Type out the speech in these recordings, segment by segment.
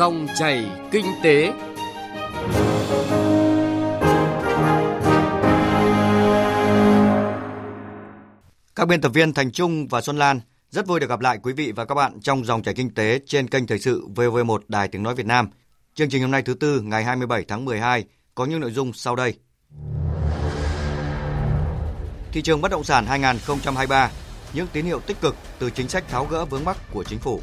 Dòng chảy kinh tế. Các biên tập viên Thành Trung và Xuân Lan rất vui được gặp lại quý vị và các bạn trong dòng chảy kinh tế trên kênh thời sự VV1 Đài Tiếng nói Việt Nam. Chương trình hôm nay thứ tư ngày 27 tháng 12 có những nội dung sau đây. Thị trường bất động sản 2023, những tín hiệu tích cực từ chính sách tháo gỡ vướng mắc của chính phủ.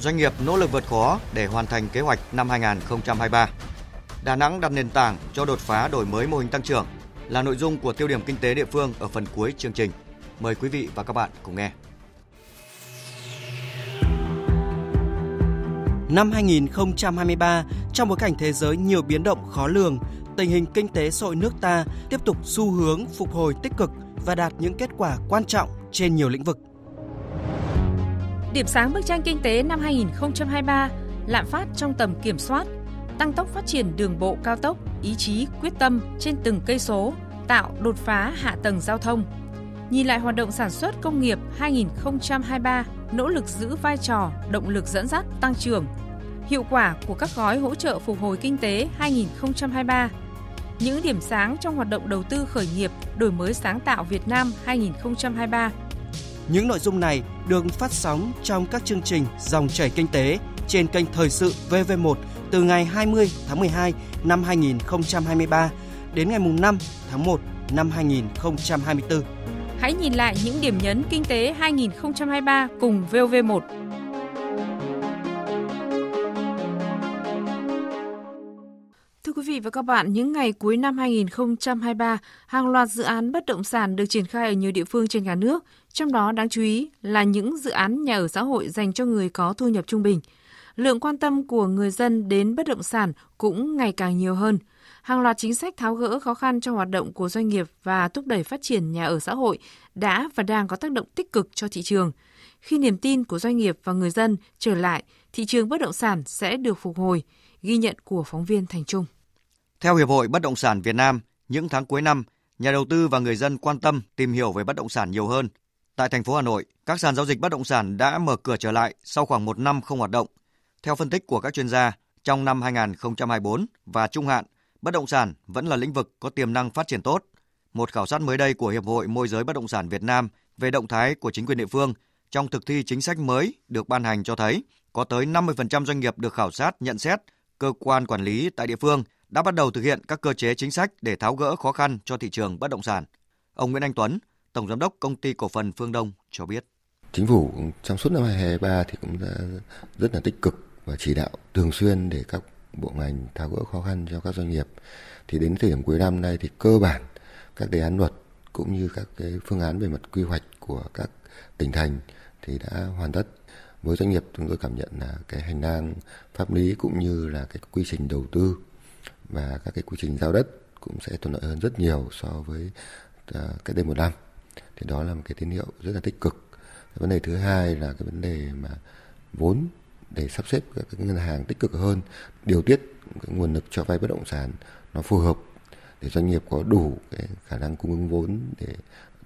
Doanh nghiệp nỗ lực vượt khó để hoàn thành kế hoạch năm 2023. Đà Nẵng đặt nền tảng cho đột phá đổi mới mô hình tăng trưởng là nội dung của tiêu điểm kinh tế địa phương ở phần cuối chương trình. Mời quý vị và các bạn cùng nghe. Năm 2023, trong bối cảnh thế giới nhiều biến động khó lường, tình hình kinh tế xã hội nước ta tiếp tục xu hướng phục hồi tích cực và đạt những kết quả quan trọng trên nhiều lĩnh vực. Điểm sáng bức tranh kinh tế năm 2023, lạm phát trong tầm kiểm soát, tăng tốc phát triển đường bộ cao tốc, ý chí quyết tâm trên từng cây số, tạo đột phá hạ tầng giao thông. Nhìn lại hoạt động sản xuất công nghiệp 2023, nỗ lực giữ vai trò động lực dẫn dắt tăng trưởng. Hiệu quả của các gói hỗ trợ phục hồi kinh tế 2023 những điểm sáng trong hoạt động đầu tư khởi nghiệp, đổi mới sáng tạo Việt Nam 2023. Những nội dung này được phát sóng trong các chương trình Dòng chảy kinh tế trên kênh Thời sự VV1 từ ngày 20 tháng 12 năm 2023 đến ngày 5 tháng 1 năm 2024. Hãy nhìn lại những điểm nhấn kinh tế 2023 cùng VV1. Vị và các bạn, những ngày cuối năm 2023, hàng loạt dự án bất động sản được triển khai ở nhiều địa phương trên cả nước, trong đó đáng chú ý là những dự án nhà ở xã hội dành cho người có thu nhập trung bình. Lượng quan tâm của người dân đến bất động sản cũng ngày càng nhiều hơn. Hàng loạt chính sách tháo gỡ khó khăn cho hoạt động của doanh nghiệp và thúc đẩy phát triển nhà ở xã hội đã và đang có tác động tích cực cho thị trường. Khi niềm tin của doanh nghiệp và người dân trở lại, thị trường bất động sản sẽ được phục hồi, ghi nhận của phóng viên Thành Trung. Theo Hiệp hội Bất động sản Việt Nam, những tháng cuối năm, nhà đầu tư và người dân quan tâm tìm hiểu về bất động sản nhiều hơn. Tại thành phố Hà Nội, các sàn giao dịch bất động sản đã mở cửa trở lại sau khoảng một năm không hoạt động. Theo phân tích của các chuyên gia, trong năm 2024 và trung hạn, bất động sản vẫn là lĩnh vực có tiềm năng phát triển tốt. Một khảo sát mới đây của Hiệp hội Môi giới Bất động sản Việt Nam về động thái của chính quyền địa phương trong thực thi chính sách mới được ban hành cho thấy có tới 50% doanh nghiệp được khảo sát nhận xét cơ quan quản lý tại địa phương đã bắt đầu thực hiện các cơ chế chính sách để tháo gỡ khó khăn cho thị trường bất động sản. Ông Nguyễn Anh Tuấn, Tổng Giám đốc Công ty Cổ phần Phương Đông cho biết. Chính phủ trong suốt năm 2023 thì cũng đã rất là tích cực và chỉ đạo thường xuyên để các bộ ngành tháo gỡ khó khăn cho các doanh nghiệp. Thì đến thời điểm cuối năm nay thì cơ bản các đề án luật cũng như các cái phương án về mặt quy hoạch của các tỉnh thành thì đã hoàn tất. Với doanh nghiệp chúng tôi cảm nhận là cái hành lang pháp lý cũng như là cái quy trình đầu tư và các cái quy trình giao đất cũng sẽ thuận lợi hơn rất nhiều so với uh, cách đây một năm thì đó là một cái tín hiệu rất là tích cực cái vấn đề thứ hai là cái vấn đề mà vốn để sắp xếp các ngân hàng tích cực hơn điều tiết cái nguồn lực cho vay bất động sản nó phù hợp để doanh nghiệp có đủ cái khả năng cung ứng vốn để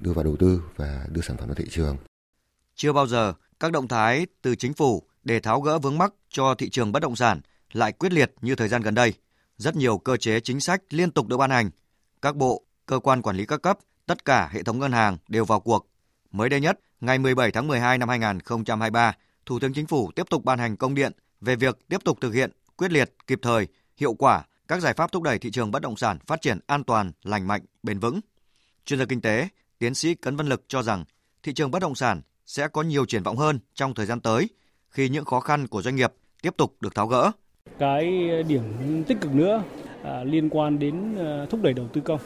đưa vào đầu tư và đưa sản phẩm vào thị trường. Chưa bao giờ các động thái từ chính phủ để tháo gỡ vướng mắc cho thị trường bất động sản lại quyết liệt như thời gian gần đây. Rất nhiều cơ chế chính sách liên tục được ban hành. Các bộ, cơ quan quản lý các cấp, tất cả hệ thống ngân hàng đều vào cuộc. Mới đây nhất, ngày 17 tháng 12 năm 2023, Thủ tướng Chính phủ tiếp tục ban hành công điện về việc tiếp tục thực hiện quyết liệt, kịp thời, hiệu quả các giải pháp thúc đẩy thị trường bất động sản phát triển an toàn, lành mạnh, bền vững. Chuyên gia kinh tế, tiến sĩ Cấn Văn Lực cho rằng thị trường bất động sản sẽ có nhiều triển vọng hơn trong thời gian tới khi những khó khăn của doanh nghiệp tiếp tục được tháo gỡ. Cái điểm tích cực nữa à, liên quan đến à, thúc đẩy đầu tư công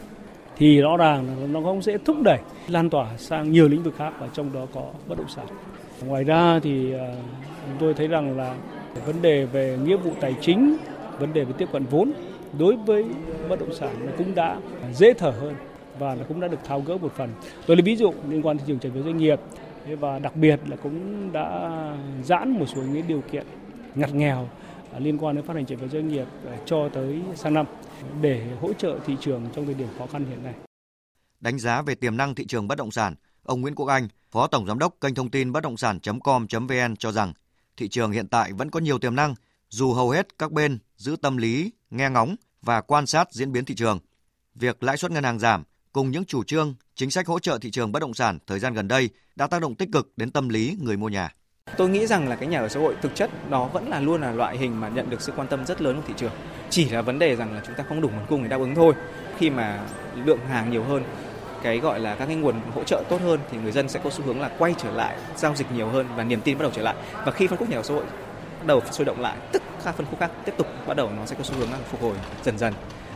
thì rõ ràng là nó cũng sẽ thúc đẩy lan tỏa sang nhiều lĩnh vực khác và trong đó có bất động sản. Ngoài ra thì à, chúng tôi thấy rằng là vấn đề về nghĩa vụ tài chính, vấn đề về tiếp cận vốn đối với bất động sản cũng đã dễ thở hơn và nó cũng đã được tháo gỡ một phần. Tôi lấy ví dụ liên quan thị trường trái phiếu doanh nghiệp và đặc biệt là cũng đã giãn một số những điều kiện ngặt nghèo À, liên quan đến phát hành trái phiếu doanh nghiệp à, cho tới sang năm để hỗ trợ thị trường trong thời điểm khó khăn hiện nay. Đánh giá về tiềm năng thị trường bất động sản, ông Nguyễn Quốc Anh, Phó Tổng Giám đốc kênh thông tin bất động sản.com.vn cho rằng thị trường hiện tại vẫn có nhiều tiềm năng dù hầu hết các bên giữ tâm lý nghe ngóng và quan sát diễn biến thị trường. Việc lãi suất ngân hàng giảm cùng những chủ trương, chính sách hỗ trợ thị trường bất động sản thời gian gần đây đã tác động tích cực đến tâm lý người mua nhà. Tôi nghĩ rằng là cái nhà ở xã hội thực chất đó vẫn là luôn là loại hình mà nhận được sự quan tâm rất lớn của thị trường. Chỉ là vấn đề rằng là chúng ta không đủ nguồn cung để đáp ứng thôi. Khi mà lượng hàng nhiều hơn, cái gọi là các cái nguồn hỗ trợ tốt hơn thì người dân sẽ có xu hướng là quay trở lại giao dịch nhiều hơn và niềm tin bắt đầu trở lại. Và khi phân khúc nhà ở xã hội bắt đầu sôi động lại, tức các phân khúc khác tiếp tục bắt đầu nó sẽ có xu hướng là phục hồi dần dần.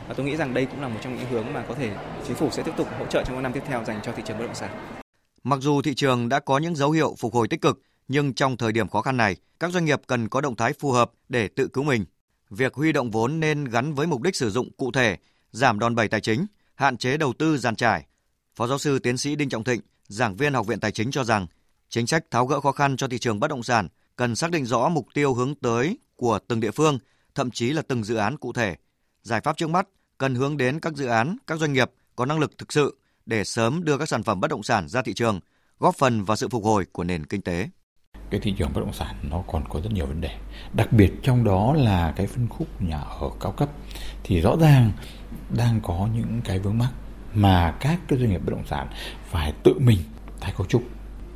Và tôi nghĩ rằng đây cũng là một trong những hướng mà có thể chính phủ sẽ tiếp tục hỗ trợ trong những năm tiếp theo dành cho thị trường bất động sản. Mặc dù thị trường đã có những dấu hiệu phục hồi tích cực, nhưng trong thời điểm khó khăn này, các doanh nghiệp cần có động thái phù hợp để tự cứu mình. Việc huy động vốn nên gắn với mục đích sử dụng cụ thể, giảm đòn bẩy tài chính, hạn chế đầu tư giàn trải. Phó giáo sư tiến sĩ Đinh Trọng Thịnh, giảng viên Học viện Tài chính cho rằng, chính sách tháo gỡ khó khăn cho thị trường bất động sản cần xác định rõ mục tiêu hướng tới của từng địa phương, thậm chí là từng dự án cụ thể. Giải pháp trước mắt cần hướng đến các dự án, các doanh nghiệp có năng lực thực sự để sớm đưa các sản phẩm bất động sản ra thị trường, góp phần vào sự phục hồi của nền kinh tế cái thị trường bất động sản nó còn có rất nhiều vấn đề. Đặc biệt trong đó là cái phân khúc nhà ở cao cấp. Thì rõ ràng đang có những cái vướng mắc mà các cái doanh nghiệp bất động sản phải tự mình tái cấu trúc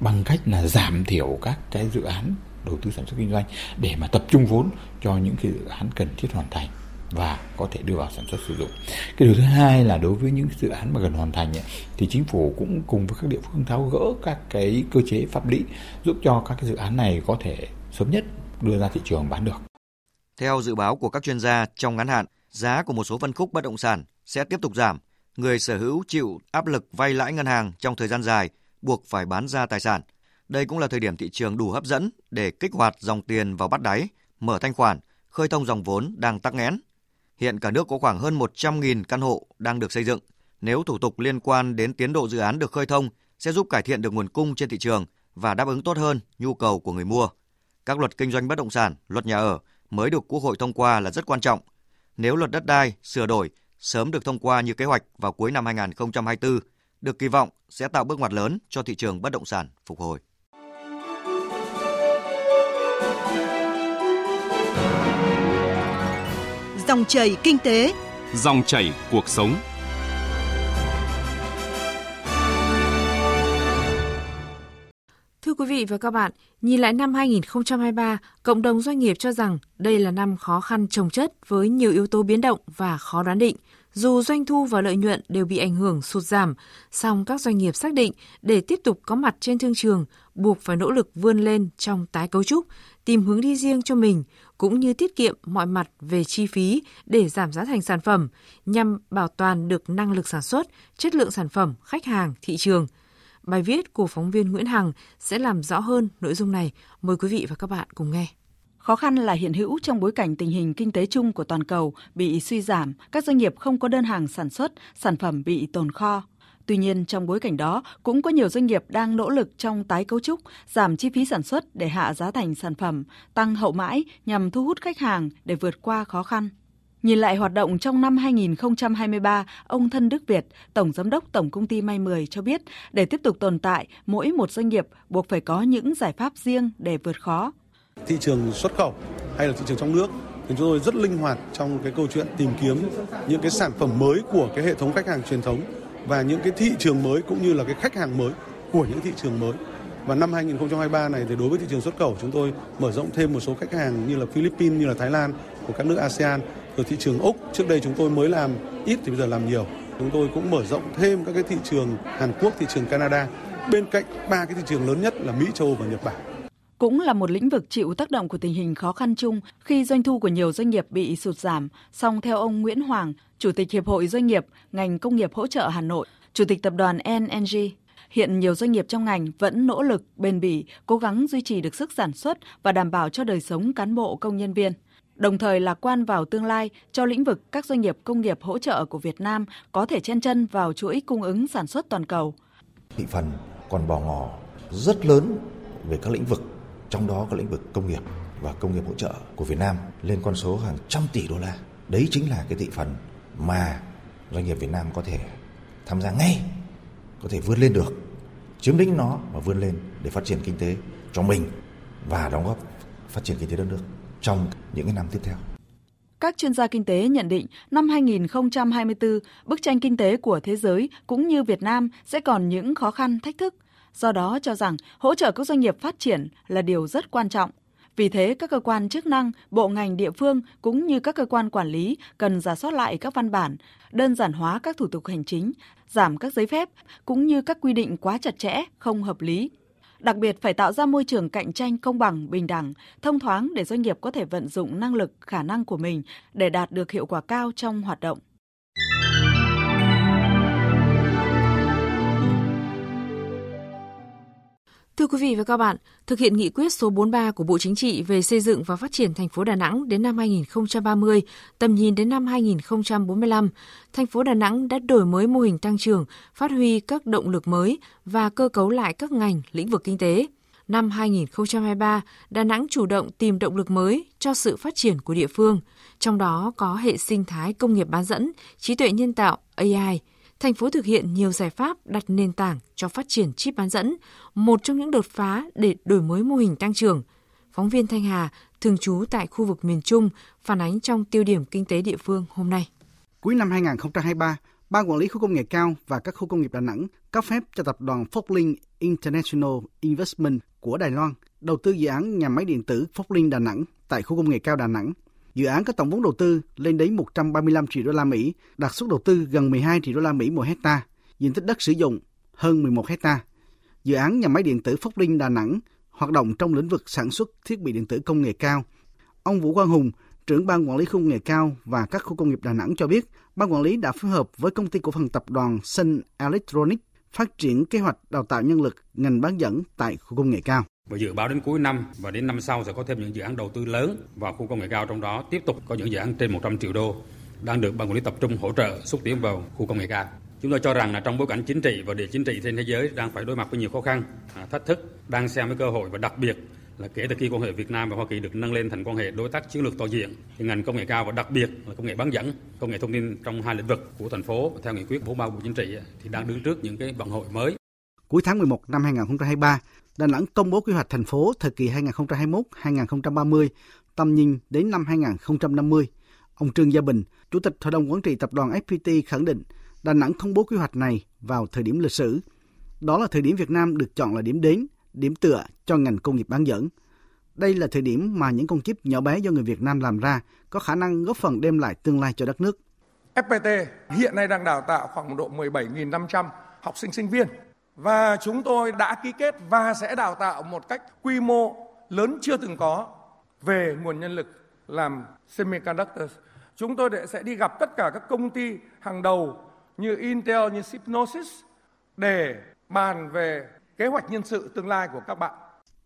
bằng cách là giảm thiểu các cái dự án đầu tư sản xuất kinh doanh để mà tập trung vốn cho những cái dự án cần thiết hoàn thành và có thể đưa vào sản xuất sử dụng. Cái điều thứ hai là đối với những dự án mà gần hoàn thành ấy, thì chính phủ cũng cùng với các địa phương tháo gỡ các cái cơ chế pháp lý giúp cho các cái dự án này có thể sớm nhất đưa ra thị trường bán được. Theo dự báo của các chuyên gia, trong ngắn hạn, giá của một số phân khúc bất động sản sẽ tiếp tục giảm. Người sở hữu chịu áp lực vay lãi ngân hàng trong thời gian dài, buộc phải bán ra tài sản. Đây cũng là thời điểm thị trường đủ hấp dẫn để kích hoạt dòng tiền vào bắt đáy, mở thanh khoản, khơi thông dòng vốn đang tắc nghẽn Hiện cả nước có khoảng hơn 100.000 căn hộ đang được xây dựng. Nếu thủ tục liên quan đến tiến độ dự án được khơi thông sẽ giúp cải thiện được nguồn cung trên thị trường và đáp ứng tốt hơn nhu cầu của người mua. Các luật kinh doanh bất động sản, luật nhà ở mới được Quốc hội thông qua là rất quan trọng. Nếu luật đất đai sửa đổi sớm được thông qua như kế hoạch vào cuối năm 2024, được kỳ vọng sẽ tạo bước ngoặt lớn cho thị trường bất động sản phục hồi. Dòng chảy kinh tế, dòng chảy cuộc sống. Thưa quý vị và các bạn, nhìn lại năm 2023, cộng đồng doanh nghiệp cho rằng đây là năm khó khăn trồng chất với nhiều yếu tố biến động và khó đoán định. Dù doanh thu và lợi nhuận đều bị ảnh hưởng sụt giảm, song các doanh nghiệp xác định để tiếp tục có mặt trên thương trường, buộc phải nỗ lực vươn lên trong tái cấu trúc, tìm hướng đi riêng cho mình, cũng như tiết kiệm mọi mặt về chi phí để giảm giá thành sản phẩm, nhằm bảo toàn được năng lực sản xuất, chất lượng sản phẩm, khách hàng, thị trường. Bài viết của phóng viên Nguyễn Hằng sẽ làm rõ hơn nội dung này. Mời quý vị và các bạn cùng nghe. Khó khăn là hiện hữu trong bối cảnh tình hình kinh tế chung của toàn cầu bị suy giảm, các doanh nghiệp không có đơn hàng sản xuất, sản phẩm bị tồn kho. Tuy nhiên, trong bối cảnh đó, cũng có nhiều doanh nghiệp đang nỗ lực trong tái cấu trúc, giảm chi phí sản xuất để hạ giá thành sản phẩm, tăng hậu mãi nhằm thu hút khách hàng để vượt qua khó khăn. Nhìn lại hoạt động trong năm 2023, ông Thân Đức Việt, Tổng Giám đốc Tổng Công ty May 10 cho biết, để tiếp tục tồn tại, mỗi một doanh nghiệp buộc phải có những giải pháp riêng để vượt khó. Thị trường xuất khẩu hay là thị trường trong nước thì chúng tôi rất linh hoạt trong cái câu chuyện tìm kiếm những cái sản phẩm mới của cái hệ thống khách hàng truyền thống và những cái thị trường mới cũng như là cái khách hàng mới của những thị trường mới. Và năm 2023 này thì đối với thị trường xuất khẩu chúng tôi mở rộng thêm một số khách hàng như là Philippines, như là Thái Lan của các nước ASEAN. Rồi thị trường Úc, trước đây chúng tôi mới làm ít thì bây giờ làm nhiều. Chúng tôi cũng mở rộng thêm các cái thị trường Hàn Quốc, thị trường Canada bên cạnh ba cái thị trường lớn nhất là Mỹ, châu Âu và Nhật Bản cũng là một lĩnh vực chịu tác động của tình hình khó khăn chung khi doanh thu của nhiều doanh nghiệp bị sụt giảm. Song theo ông Nguyễn Hoàng, Chủ tịch Hiệp hội Doanh nghiệp ngành công nghiệp hỗ trợ Hà Nội, Chủ tịch tập đoàn NNG, hiện nhiều doanh nghiệp trong ngành vẫn nỗ lực, bền bỉ, cố gắng duy trì được sức sản xuất và đảm bảo cho đời sống cán bộ công nhân viên. Đồng thời lạc quan vào tương lai cho lĩnh vực các doanh nghiệp công nghiệp hỗ trợ của Việt Nam có thể chen chân vào chuỗi cung ứng sản xuất toàn cầu. Thị phần còn bỏ ngỏ rất lớn về các lĩnh vực trong đó có lĩnh vực công nghiệp và công nghiệp hỗ trợ của Việt Nam lên con số hàng trăm tỷ đô la. Đấy chính là cái thị phần mà doanh nghiệp Việt Nam có thể tham gia ngay, có thể vươn lên được, chiếm lĩnh nó và vươn lên để phát triển kinh tế cho mình và đóng góp phát triển kinh tế đất nước. trong những cái năm tiếp theo. Các chuyên gia kinh tế nhận định năm 2024, bức tranh kinh tế của thế giới cũng như Việt Nam sẽ còn những khó khăn, thách thức. Do đó cho rằng hỗ trợ các doanh nghiệp phát triển là điều rất quan trọng. Vì thế, các cơ quan chức năng, bộ ngành địa phương cũng như các cơ quan quản lý cần giả soát lại các văn bản, đơn giản hóa các thủ tục hành chính, giảm các giấy phép cũng như các quy định quá chặt chẽ, không hợp lý. Đặc biệt phải tạo ra môi trường cạnh tranh công bằng, bình đẳng, thông thoáng để doanh nghiệp có thể vận dụng năng lực, khả năng của mình để đạt được hiệu quả cao trong hoạt động. Thưa quý vị và các bạn, thực hiện nghị quyết số 43 của Bộ Chính trị về xây dựng và phát triển thành phố Đà Nẵng đến năm 2030, tầm nhìn đến năm 2045, thành phố Đà Nẵng đã đổi mới mô hình tăng trưởng, phát huy các động lực mới và cơ cấu lại các ngành, lĩnh vực kinh tế. Năm 2023, Đà Nẵng chủ động tìm động lực mới cho sự phát triển của địa phương, trong đó có hệ sinh thái công nghiệp bán dẫn, trí tuệ nhân tạo, AI – thành phố thực hiện nhiều giải pháp đặt nền tảng cho phát triển chip bán dẫn, một trong những đột phá để đổi mới mô hình tăng trưởng. Phóng viên Thanh Hà, thường trú tại khu vực miền Trung, phản ánh trong tiêu điểm kinh tế địa phương hôm nay. Cuối năm 2023, Ban quản lý khu công nghệ cao và các khu công nghiệp Đà Nẵng cấp phép cho tập đoàn Foxlink International Investment của Đài Loan đầu tư dự án nhà máy điện tử Foxlink Đà Nẵng tại khu công nghệ cao Đà Nẵng Dự án có tổng vốn đầu tư lên đến 135 triệu đô la Mỹ, đạt suất đầu tư gần 12 triệu đô la Mỹ một hecta, diện tích đất sử dụng hơn 11 hecta. Dự án nhà máy điện tử Phúc Linh Đà Nẵng hoạt động trong lĩnh vực sản xuất thiết bị điện tử công nghệ cao. Ông Vũ Quang Hùng, trưởng ban quản lý khu công nghệ cao và các khu công nghiệp Đà Nẵng cho biết, ban quản lý đã phối hợp với công ty cổ phần tập đoàn Sun Electronics phát triển kế hoạch đào tạo nhân lực ngành bán dẫn tại khu công nghệ cao. Và dự báo đến cuối năm và đến năm sau sẽ có thêm những dự án đầu tư lớn vào khu công nghệ cao trong đó tiếp tục có những dự án trên 100 triệu đô đang được ban quản lý tập trung hỗ trợ xúc tiến vào khu công nghệ cao. Chúng tôi cho rằng là trong bối cảnh chính trị và địa chính trị trên thế giới đang phải đối mặt với nhiều khó khăn, à, thách thức, đang xem với cơ hội và đặc biệt là kể từ khi quan hệ Việt Nam và Hoa Kỳ được nâng lên thành quan hệ đối tác chiến lược toàn diện thì ngành công nghệ cao và đặc biệt là công nghệ bán dẫn, công nghệ thông tin trong hai lĩnh vực của thành phố theo nghị quyết 43 của chính trị thì đang đứng trước những cái vận hội mới. Cuối tháng 11 năm 2023, Đà Nẵng công bố quy hoạch thành phố thời kỳ 2021-2030, tầm nhìn đến năm 2050. Ông Trương Gia Bình, Chủ tịch Hội đồng Quản trị Tập đoàn FPT khẳng định Đà Nẵng công bố quy hoạch này vào thời điểm lịch sử. Đó là thời điểm Việt Nam được chọn là điểm đến, điểm tựa cho ngành công nghiệp bán dẫn. Đây là thời điểm mà những con chip nhỏ bé do người Việt Nam làm ra có khả năng góp phần đem lại tương lai cho đất nước. FPT hiện nay đang đào tạo khoảng độ 17.500 học sinh sinh viên và chúng tôi đã ký kết và sẽ đào tạo một cách quy mô lớn chưa từng có về nguồn nhân lực làm semiconductors. Chúng tôi sẽ đi gặp tất cả các công ty hàng đầu như Intel, như Synopsys để bàn về kế hoạch nhân sự tương lai của các bạn.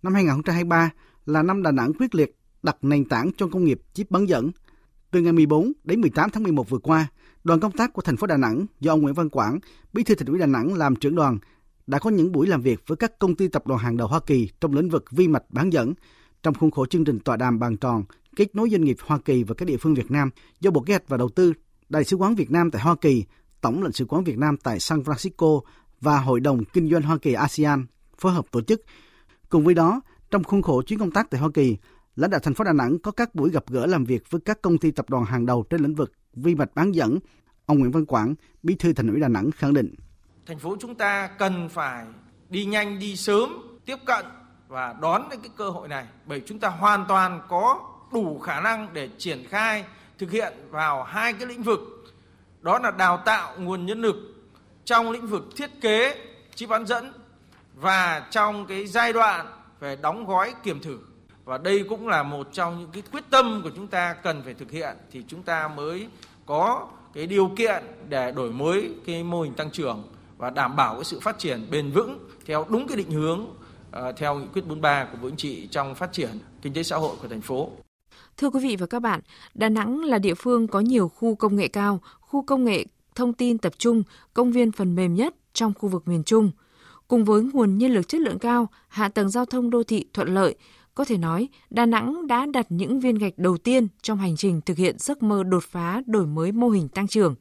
Năm 2023 là năm Đà Nẵng quyết liệt đặt nền tảng cho công nghiệp chip bán dẫn. Từ ngày 14 đến 18 tháng 11 vừa qua, đoàn công tác của thành phố Đà Nẵng do ông Nguyễn Văn Quảng, Bí thư Thành ủy Đà Nẵng làm trưởng đoàn đã có những buổi làm việc với các công ty tập đoàn hàng đầu Hoa Kỳ trong lĩnh vực vi mạch bán dẫn trong khuôn khổ chương trình tọa đàm bàn tròn kết nối doanh nghiệp Hoa Kỳ và các địa phương Việt Nam do Bộ Kế hoạch và Đầu tư, Đại sứ quán Việt Nam tại Hoa Kỳ, Tổng lãnh sự quán Việt Nam tại San Francisco và Hội đồng Kinh doanh Hoa Kỳ ASEAN phối hợp tổ chức. Cùng với đó, trong khuôn khổ chuyến công tác tại Hoa Kỳ, lãnh đạo thành phố Đà Nẵng có các buổi gặp gỡ làm việc với các công ty tập đoàn hàng đầu trên lĩnh vực vi mạch bán dẫn. Ông Nguyễn Văn Quảng, Bí thư Thành ủy Đà Nẵng khẳng định thành phố chúng ta cần phải đi nhanh, đi sớm, tiếp cận và đón cái cơ hội này. Bởi chúng ta hoàn toàn có đủ khả năng để triển khai, thực hiện vào hai cái lĩnh vực. Đó là đào tạo nguồn nhân lực trong lĩnh vực thiết kế, chip bán dẫn và trong cái giai đoạn về đóng gói kiểm thử. Và đây cũng là một trong những cái quyết tâm của chúng ta cần phải thực hiện thì chúng ta mới có cái điều kiện để đổi mới cái mô hình tăng trưởng và đảm bảo cái sự phát triển bền vững theo đúng cái định hướng uh, theo nghị quyết 43 của Bộ Chính trị trong phát triển kinh tế xã hội của thành phố. Thưa quý vị và các bạn, Đà Nẵng là địa phương có nhiều khu công nghệ cao, khu công nghệ thông tin tập trung, công viên phần mềm nhất trong khu vực miền Trung. Cùng với nguồn nhân lực chất lượng cao, hạ tầng giao thông đô thị thuận lợi, có thể nói Đà Nẵng đã đặt những viên gạch đầu tiên trong hành trình thực hiện giấc mơ đột phá đổi mới mô hình tăng trưởng.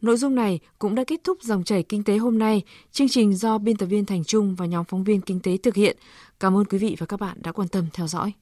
Nội dung này cũng đã kết thúc dòng chảy kinh tế hôm nay. Chương trình do biên tập viên Thành Trung và nhóm phóng viên kinh tế thực hiện. Cảm ơn quý vị và các bạn đã quan tâm theo dõi.